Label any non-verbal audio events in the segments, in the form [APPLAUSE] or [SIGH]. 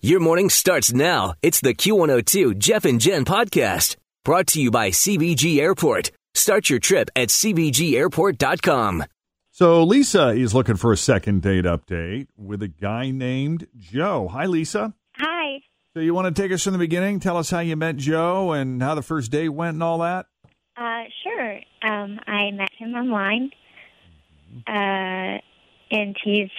Your morning starts now. It's the Q102 Jeff and Jen podcast brought to you by CVG Airport. Start your trip at CVGAirport.com. So Lisa is looking for a second date update with a guy named Joe. Hi, Lisa. Hi. So you want to take us from the beginning? Tell us how you met Joe and how the first date went and all that. Uh, sure. Um, I met him online, uh, and he's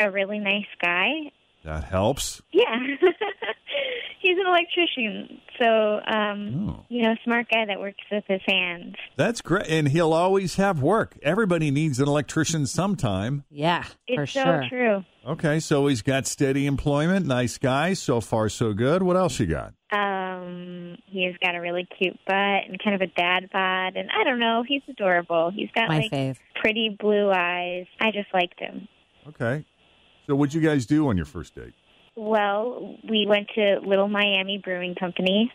a really nice guy. That helps. Yeah. [LAUGHS] he's an electrician, so um, Oh. you know, smart guy that works with his hands. That's great. And he'll always have work. Everybody needs an electrician sometime. Yeah, It's for so sure. true. Okay, so he's got steady employment. Nice guy. So far, so good. What else you got? Um, he's got a really cute butt and kind of a dad bod, and I don't know, he's adorable. He's got My like fave. pretty blue eyes. I just liked him. Okay. So what'd you guys do on your first date? Well, we went to Little Miami Brewing Company,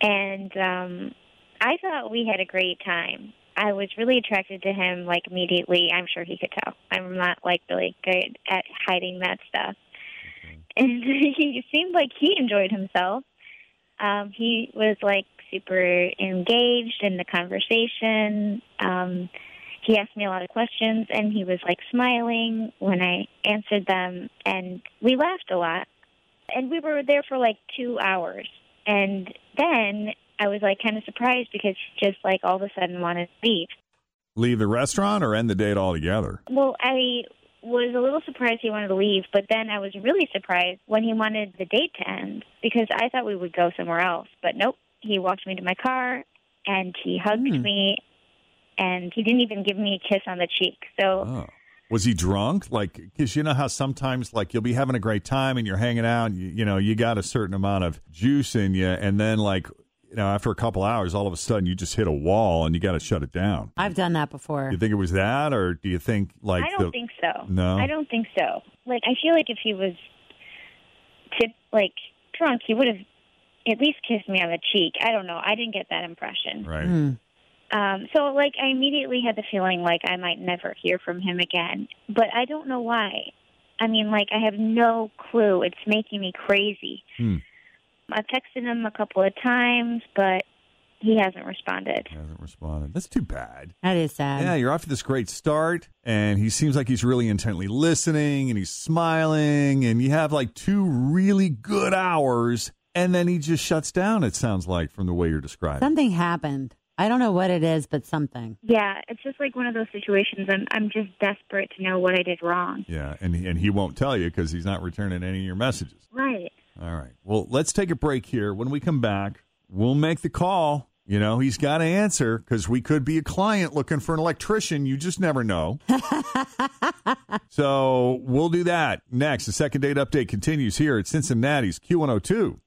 and um, I thought we had a great time. I was really attracted to him, like immediately. I'm sure he could tell. I'm not like really good at hiding that stuff. And [LAUGHS] he seemed like he enjoyed himself. Um, he was like super engaged in the conversation. Um, he asked me a lot of questions and he was like smiling when I answered them and we laughed a lot. And we were there for like two hours. And then I was like kind of surprised because he just like all of a sudden wanted to leave. Leave the restaurant or end the date altogether? Well, I was a little surprised he wanted to leave, but then I was really surprised when he wanted the date to end because I thought we would go somewhere else. But nope, he walked me to my car and he hugged hmm. me and he didn't even give me a kiss on the cheek. So Oh. Was he drunk? Like, because you know how sometimes, like, you'll be having a great time and you're hanging out, and you, you know, you got a certain amount of juice in you, and then, like, you know, after a couple hours, all of a sudden you just hit a wall and you got to shut it down. I've done that before. You think it was that, or do you think, like, I don't the, think so. No? I don't think so. Like I feel like if he was tip like drunk, he would have at least kissed me on the cheek. I don't know. I didn't get that impression. right? Hmm. Um, so like I immediately had the feeling like I might never hear from him again. But I don't know why. I mean, like I have no clue. It's making me crazy. Hmm. I've texted him a couple of times, but he hasn't responded. He Hasn't responded. That's too bad. That is sad. Yeah, you're off to this great start, and he seems like he's really intently listening, and he's smiling, and you have like two really good hours, and then he just shuts down. It sounds like from the way you're describing. Something happened. I don't know what it is, but something. Yeah, it's just like one of those situations. I'm I'm just desperate to know what I did wrong. Yeah, and he, and he won't tell you because he's not returning any of your messages. Right. All right. Well, let's take a break here. When we come back, we'll make the call. You know, he's got to answer because we could be a client looking for an electrician. You just never know. [LAUGHS] so we'll do that next. The second date update continues here at Cincinnati's Q102.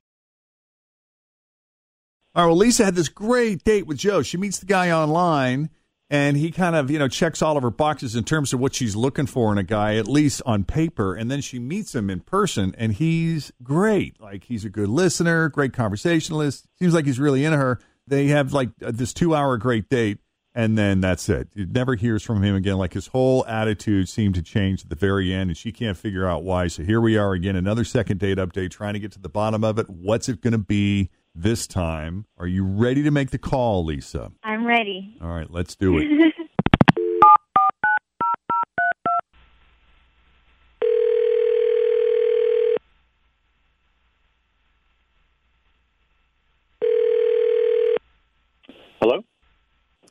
All right. Well, Lisa had this great date with Joe. She meets the guy online, and he kind of, you know, checks all of her boxes in terms of what she's looking for in a guy, at least on paper. And then she meets him in person, and he's great. Like, he's a good listener, great conversationalist. Seems like he's really into her. They have like uh, this two hour great date, and then that's it. You never hears from him again. Like, his whole attitude seemed to change at the very end, and she can't figure out why. So here we are again, another second date update, trying to get to the bottom of it. What's it going to be? this time. Are you ready to make the call, Lisa? I'm ready. All right, let's do it. [LAUGHS] Hello?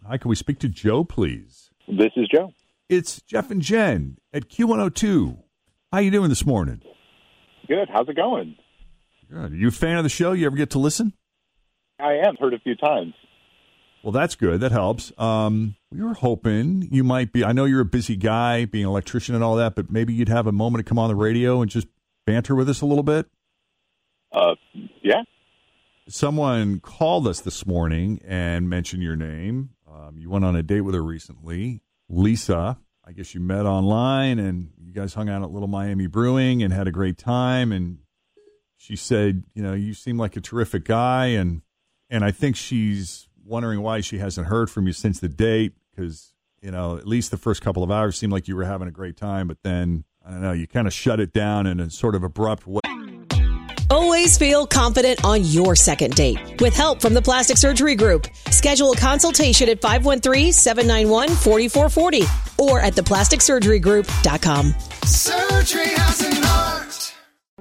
Hi, can we speak to Joe, please? This is Joe. It's Jeff and Jen at Q102. How you doing this morning? Good. How's it going? Good. Are you a fan of the show? You ever get to listen? I am. Heard a few times. Well, that's good. That helps. Um, we were hoping you might be. I know you're a busy guy, being an electrician and all that, but maybe you'd have a moment to come on the radio and just banter with us a little bit. Uh, yeah. Someone called us this morning and mentioned your name. Um, you went on a date with her recently, Lisa. I guess you met online and you guys hung out at Little Miami Brewing and had a great time. And she said, you know, you seem like a terrific guy, and and I think she's wondering why she hasn't heard from you since the date because you know at least the first couple of hours seemed like you were having a great time, but then I don't know, you kind of shut it down in a sort of abrupt way. Always feel confident on your second date. With help from the Plastic Surgery Group, schedule a consultation at 513-791-4440 or at theplasticsurgerygroup.com. Surgery has an art.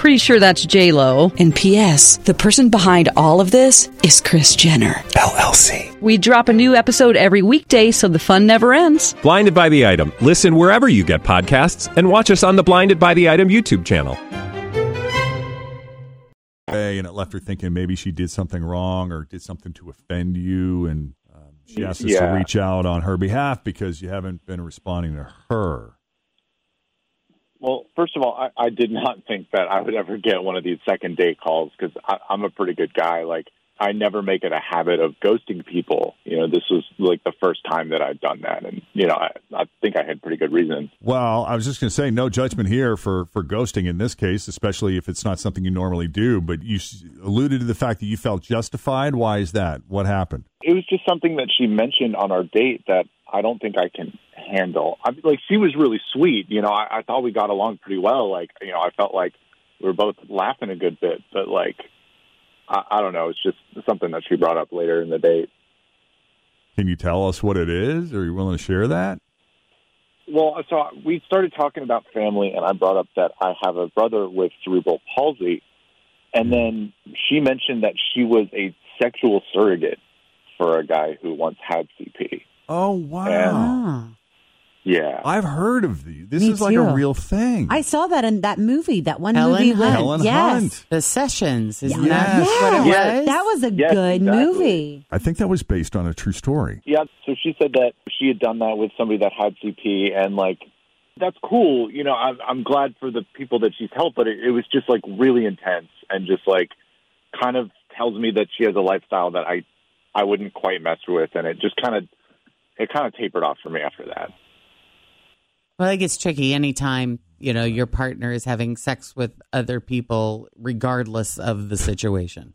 Pretty sure that's J Lo. And P.S. The person behind all of this is Kris Jenner LLC. We drop a new episode every weekday, so the fun never ends. Blinded by the item. Listen wherever you get podcasts, and watch us on the Blinded by the Item YouTube channel. And it left her thinking maybe she did something wrong or did something to offend you, and um, she asked us to reach out on her behalf because you haven't been responding to her. Well, first of all, I, I did not [LAUGHS] think that I would ever get one of these second date calls because I'm a pretty good guy. Like, I never make it a habit of ghosting people. You know, this was like the first time that I'd done that, and you know, I, I think I had pretty good reason. Well, I was just going to say no judgment here for for ghosting in this case, especially if it's not something you normally do. But you alluded to the fact that you felt justified. Why is that? What happened? It was just something that she mentioned on our date that I don't think I can handle. I mean, like she was really sweet. You know, I, I thought we got along pretty well. Like, you know, I felt like we were both laughing a good bit, but like, I, I don't know. It's just something that she brought up later in the date. Can you tell us what it is? Are you willing to share that? Well, so we started talking about family, and I brought up that I have a brother with cerebral palsy, and mm-hmm. then she mentioned that she was a sexual surrogate for a guy who once had CP. Oh wow! Ah. Yeah, I've heard of these. This Me is like too. a real thing. I saw that in that movie, that one Helen movie. Hunt. with- Helen yes. Hunt. The Sessions, isn't Yeah. that what it Yeah. was? That was a Yes, good exactly. movie. I think that was based on a true story. yeah. So she said that she had done that with somebody that had CP, and like that's cool. You know, I'm I'm glad for the people that she's helped, but it, it was just like really intense and just like kind of tells me that she has a lifestyle that I I wouldn't quite mess with, and it just kind of it kind of tapered off for me after that. Well, it gets tricky anytime, you know, your partner is having sex with other people, regardless of the situation.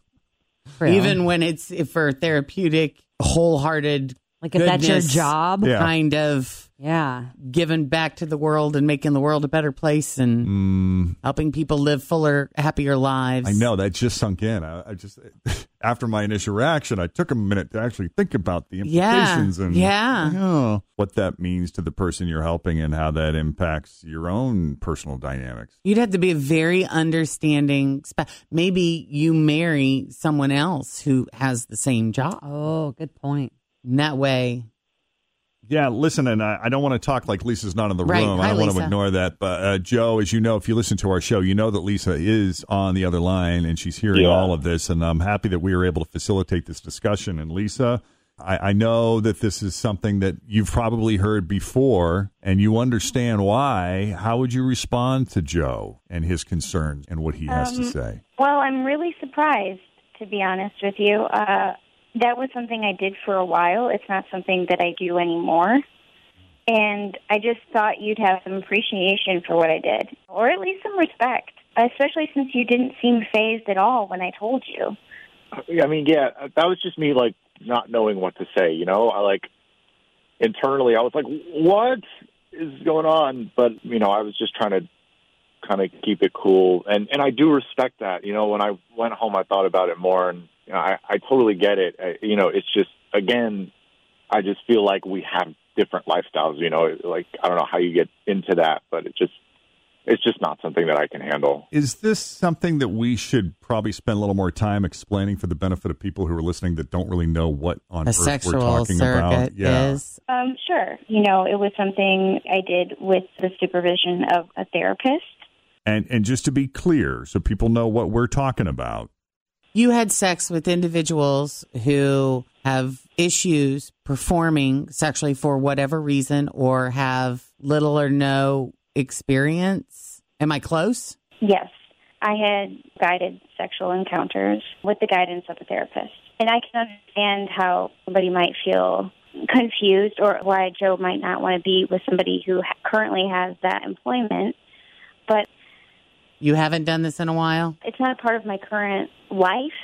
True. Even when it's for therapeutic, wholehearted, Like if that's your goodness job. Yeah. kind of Yeah. giving back to the world and making the world a better place and Mm, helping people live fuller, happier lives. I know that just sunk in. I, I just [LAUGHS] after my initial reaction, I took a minute to actually think about the Yeah, implications and yeah. oh, what that means to the person you're helping and how that impacts your own personal dynamics. You'd have to be a very understanding. sp- Maybe you marry someone else who has the same job. Oh, good point. And that way, Yeah, listen, and I, I don't want to talk like Lisa's not in the Right. room. Hi, I don't want to ignore that. But uh, Joe, as you know, if you listen to our show, you know that Lisa is on the other line and she's hearing Yeah. all of this. And I'm happy that we were able to facilitate this discussion. And Lisa, I, I know that this is something that you've probably heard before and you understand why. How would you respond to Joe and his concerns and what he has to Um, say? Well, I'm really surprised, to be honest with you. Uh, that was something I did for a while. It's not something that I do anymore. And I just thought you'd have some appreciation for what I did, or at least some respect, especially since you didn't seem phased at all when I told you. Uh, I mean, yeah, uh, that was just me like not knowing what to say. You know, I like internally I was like, "What is going on?" But you know, I was just trying to kind of keep it cool, and and I do respect that. You know, when I went home, I thought about it more, and you know, I I totally get it. I, you know, it's just again, I just feel like we have different lifestyles. You know, like I don't know how you get into that, but it just it's just not something that I can handle. Is this something that we should probably spend a little more time explaining for the benefit of people who are listening that don't really know what on A earth we're sexual talking about? surrogate Yeah. is Um, sure. You know, it was something I did with the supervision of a therapist. And and just to be clear, so people know what we're talking about. You had sex with individuals who have issues performing sexually for whatever reason or have little or no experience. Am I close? Yes, I had guided sexual encounters with the guidance of a therapist. And I can understand how somebody might feel confused or why Joe might not want to be with somebody who currently has that employment. But You haven't done this in a while? it's not a part of my current life.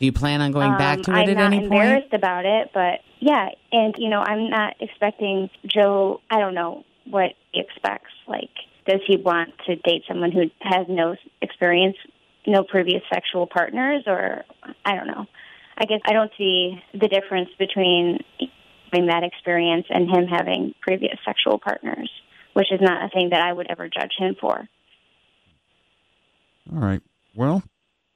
Do you plan on going back Um, to it I'm at any point? I'm embarrassed about it, but yeah, and you know, I'm not expecting Joe. I don't know what he expects. Like, does he want to date someone who has no experience, no previous sexual partners, or I don't know. I guess I don't see the difference between having that experience and him having previous sexual partners, which is not a thing that I would ever judge him for. All right. Well,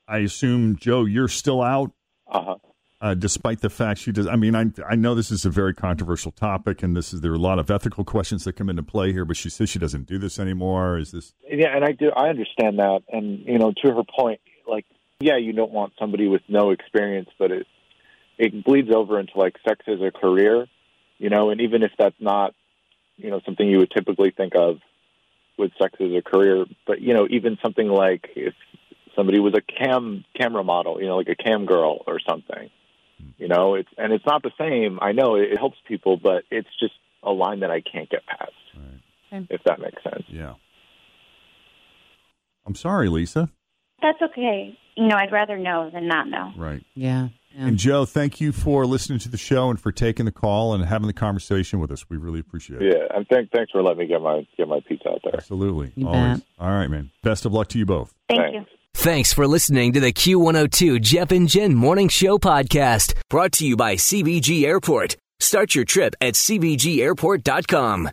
I assume Joe, you're still out, Uh-huh. uh, despite the fact she does. I mean, I I know this is a very controversial topic, and this is there are a lot of ethical questions that come into play here. But she says she doesn't do this anymore. Is this? Yeah, and I do. I understand that, and you know, to her point, like, yeah, you don't want somebody with no experience, but it it bleeds over into like sex as a career, you know, and even if that's not, you know, something you would typically think of with sex as a career, but you know, even something like if somebody was a cam camera model, you know, like a cam girl or something, you know, it's and it's not the same. I know it, it helps people, but it's just a line that I can't get past, if that makes sense. Yeah. I'm sorry, Lisa. That's okay. You know, I'd rather know than not know. Right. Yeah. And Joe, thank you for listening to the show and for taking the call and having the conversation with us. We really appreciate it. Yeah, and thank, thanks for letting me get my get my pizza out there. Absolutely. You Always. bet. All right, man. Best of luck to you both. Thank you. Thanks for listening to the Q102 Jeff and Jen Morning Show podcast, brought to you by CVG Airport. Start your trip at CVGAirport.com.